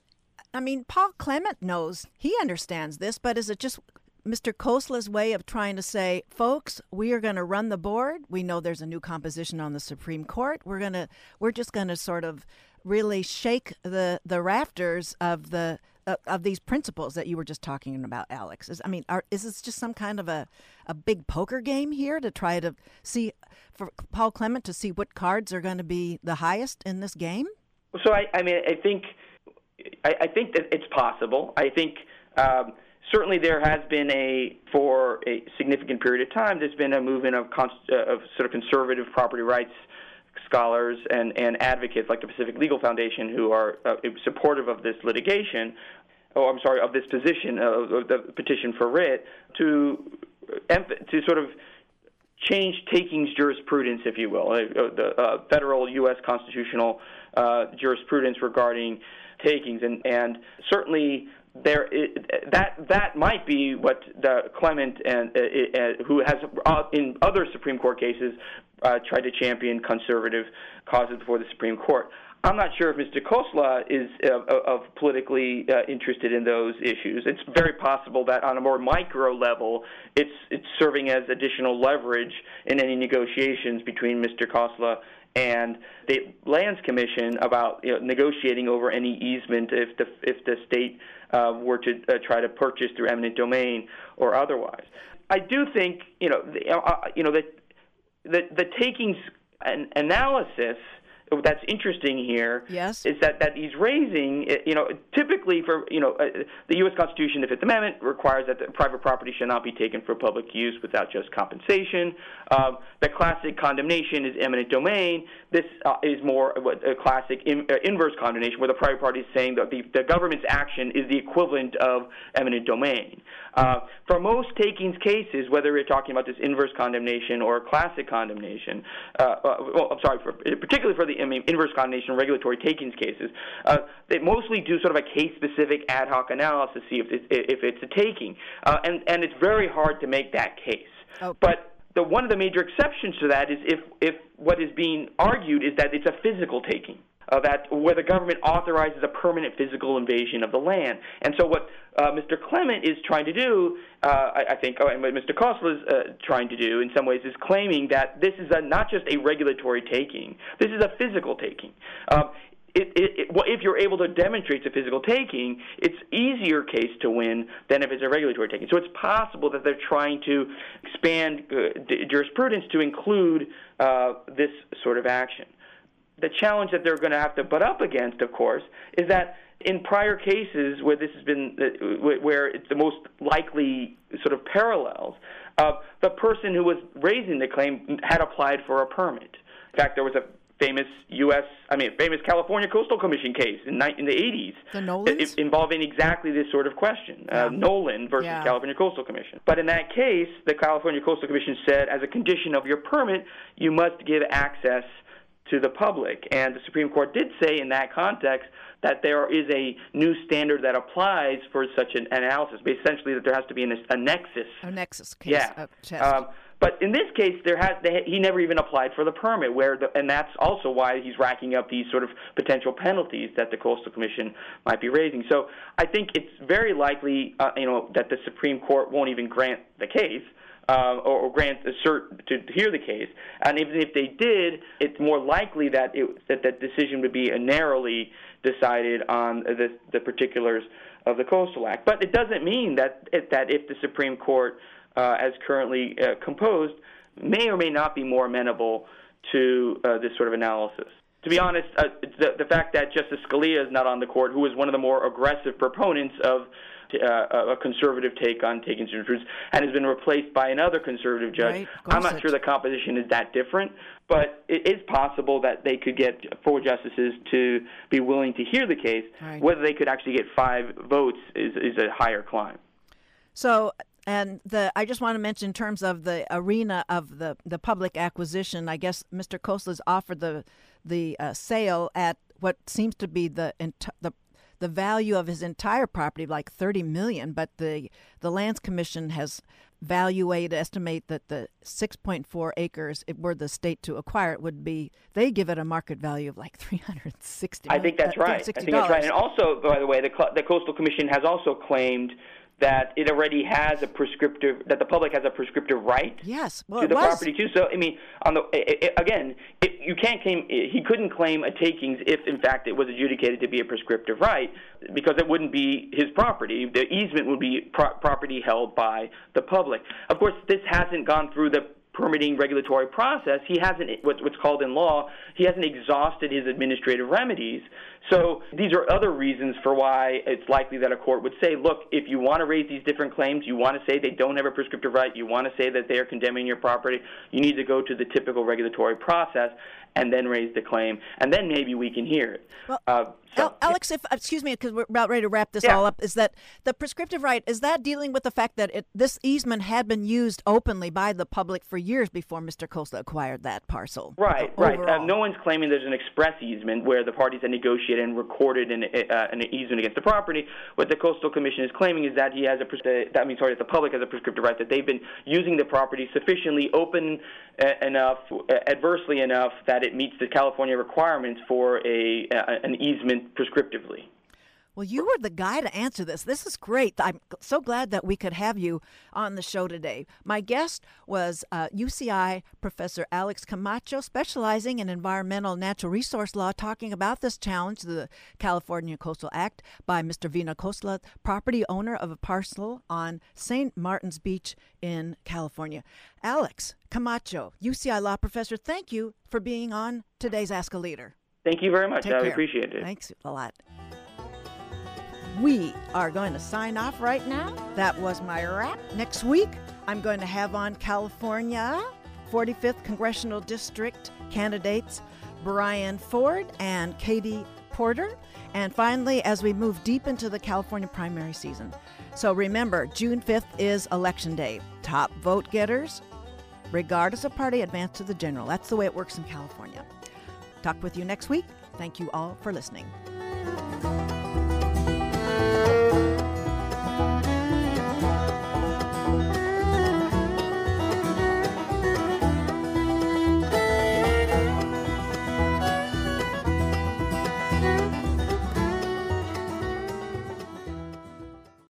A: I mean Paul Clement knows he understands this but is it just Mr. Khosla's way of trying to say, folks, we are going to run the board. We know there's a new composition on the Supreme Court. We're going to, we're just going to sort of really shake the the rafters of the uh, of these principles that you were just talking about, Alex. Is, I mean, are, is this just some kind of a a big poker game here to try to see for Paul Clement to see what cards are going to be the highest in this game?
C: So I, I mean, I think I, I think that it's possible. I think. Um, certainly there has been a for a significant period of time there's been a movement of, uh, of sort of conservative property rights scholars and, and advocates like the Pacific Legal Foundation who are uh, supportive of this litigation oh I'm sorry of this position of, of the petition for writ to to sort of change takings jurisprudence, if you will, uh, the uh, federal U.S. constitutional uh, jurisprudence regarding takings, and and certainly there that that might be what the Clement and uh, uh, who has uh, in other Supreme Court cases uh, tried to champion conservative causes before the Supreme Court. I'm not sure if Mr. Khosla is uh, of politically uh, interested in those issues. It's very possible that on a more micro level, it's it's serving as additional leverage in any negotiations between Mr. Khosla and the Lands Commission about you know, negotiating over any easement if the if the state uh, were to uh, try to purchase through eminent domain or otherwise. I do think you know the, uh, you know that the the takings an analysis that's interesting here
A: yes.
C: is that, that he's raising, you know, typically for, you know, uh, the U.S. Constitution, the Fifth Amendment requires that private property shall not be taken for public use without just compensation. Um, the classic condemnation is eminent domain. This uh, is more a classic in, uh, inverse condemnation, where the private party is saying that the, the government's action is the equivalent of eminent domain. Uh, for most takings cases, whether we're talking about this inverse condemnation or classic condemnation, uh, uh, well, I'm sorry, for, particularly for the I mean, inverse condemnation regulatory takings cases, uh, they mostly do sort of a case-specific ad hoc analysis to see if it's, if it's a taking, uh, and and it's very hard to make that case.
A: Okay.
C: But the, one of the major exceptions to that is if if what is being argued is that it's a physical taking uh, that where the government authorizes a permanent physical invasion of the land. And so what uh, Mr. Clement is trying to do, uh, I, I, think, oh, and what Mr. Khosla is trying to do in some ways is claiming that this is a, not just a regulatory taking, this is a physical taking. Um, it, it, it, well, if you're able to demonstrate a physical taking, it's easier case to win than if it's a regulatory taking. So it's possible that they're trying to expand uh, jurisprudence to include uh, this sort of action the challenge that they're going to have to butt up against, of course, is that in prior cases where this has been where it's the most likely sort of parallels, uh, the person who was raising the claim had applied for a permit. In fact, there was a famous U.S. I mean, famous California Coastal Commission case in, in the 80s
A: the Nollans?
C: involving exactly this sort of question, uh, yeah. uh, Nollan versus
A: yeah.
C: California Coastal Commission. But in that case, the California Coastal Commission said, as a condition of your permit, you must give access to the public. And the Supreme Court did say in that context that there is a new standard that applies for such an analysis, essentially that there has to be an, a nexus.
A: A nexus case.
C: Yeah. Um, but in this case, there has they, he never even applied for the permit, where the, and that's also why he's racking up these sort of potential penalties that the Coastal Commission might be raising. So I think it's very likely, uh, you know, that the Supreme Court won't even grant the case uh, or, or, grant a cert to, to, hear the case. And even if they did, it's more likely that it, that that decision would be narrowly decided on the, the particulars of the Coastal Act. But it doesn't mean that it, that if the Supreme Court, uh, as currently uh, composed, may or may not be more amenable to uh, this sort of analysis to be honest, uh, the, the fact that Justice Scalia is not on the court, who is one of the more aggressive proponents of uh, a conservative take on taking truths and has been replaced by another conservative judge.
A: Right.
C: I'm not sure the composition is that different, but it is possible that they could get four justices to be willing to hear the case.
A: Right.
C: Whether they could actually get five votes is, is a higher climb.
A: So, and the I just want to mention in terms of the arena of the the public acquisition. I guess Mr. Khosla's offered the the uh, sale at what seems to be the the the value of his entire property, like 30 million, but the the lands commission has valuated estimate that the 6.4 acres it were the state to acquire it would be they give it a market value of like 360
C: I think that's right. I think that's right. And also by the way the the coastal commission has also claimed that it already has a prescriptive that the public has a prescriptive right
A: yes well,
C: to the property too. So I mean, on the it, it, again, it, you can't claim he couldn't claim a takings if in fact it was adjudicated to be a prescriptive right because it wouldn't be his property. The easement would be pro- property held by the public. Of course, this hasn't gone through the permitting regulatory process, he hasn't what's called in law, he hasn't exhausted his administrative remedies. So these are other reasons for why it's likely that a court would say, look, if you want to raise these different claims, you want to say they don't have a prescriptive right, you want to say that they are condemning your property, you need to go to the typical regulatory process and then raise the claim, and then maybe we can hear it.
A: Well, uh, so, Alex, if excuse me, because we're about ready to wrap this
C: yeah.
A: all up, is that the prescriptive right is that dealing with the fact that it, this easement had been used openly by the public for years before Mr. Khosla acquired that parcel.
C: Right, right. Uh, no one's claiming there's an express easement where the parties had negotiated and recorded an, uh, an easement against the property. What the Coastal Commission is claiming is that he has a that means sorry that the public has a prescriptive right that they've been using the property sufficiently open uh, enough, uh, adversely enough that it meets the California requirements for a an easement prescriptively.
A: Well, you were the guy to answer this. This is great. I'm so glad that we could have you on the show today. My guest was uh, UCI Professor Alex Camacho, specializing in environmental natural resource law, talking about this challenge to the California Coastal Act by Mr. Vina Khosla, property owner of a parcel on St. Martin's Beach in California. Alex Camacho, UCI law professor, thank you for being on today's Ask a Leader.
C: Thank you very much. Take I care. appreciate it.
A: Thanks a lot. We are going to sign off right now. That was my wrap. Next week, I'm going to have on California 45th Congressional District candidates Brian Forde and Katie Porter. And finally, as we move deep into the California primary season. So remember, June 5th is Election Day. Top vote getters, regardless of party, advance to the general. That's the way it works in California. Talk with you next week. Thank you all for listening.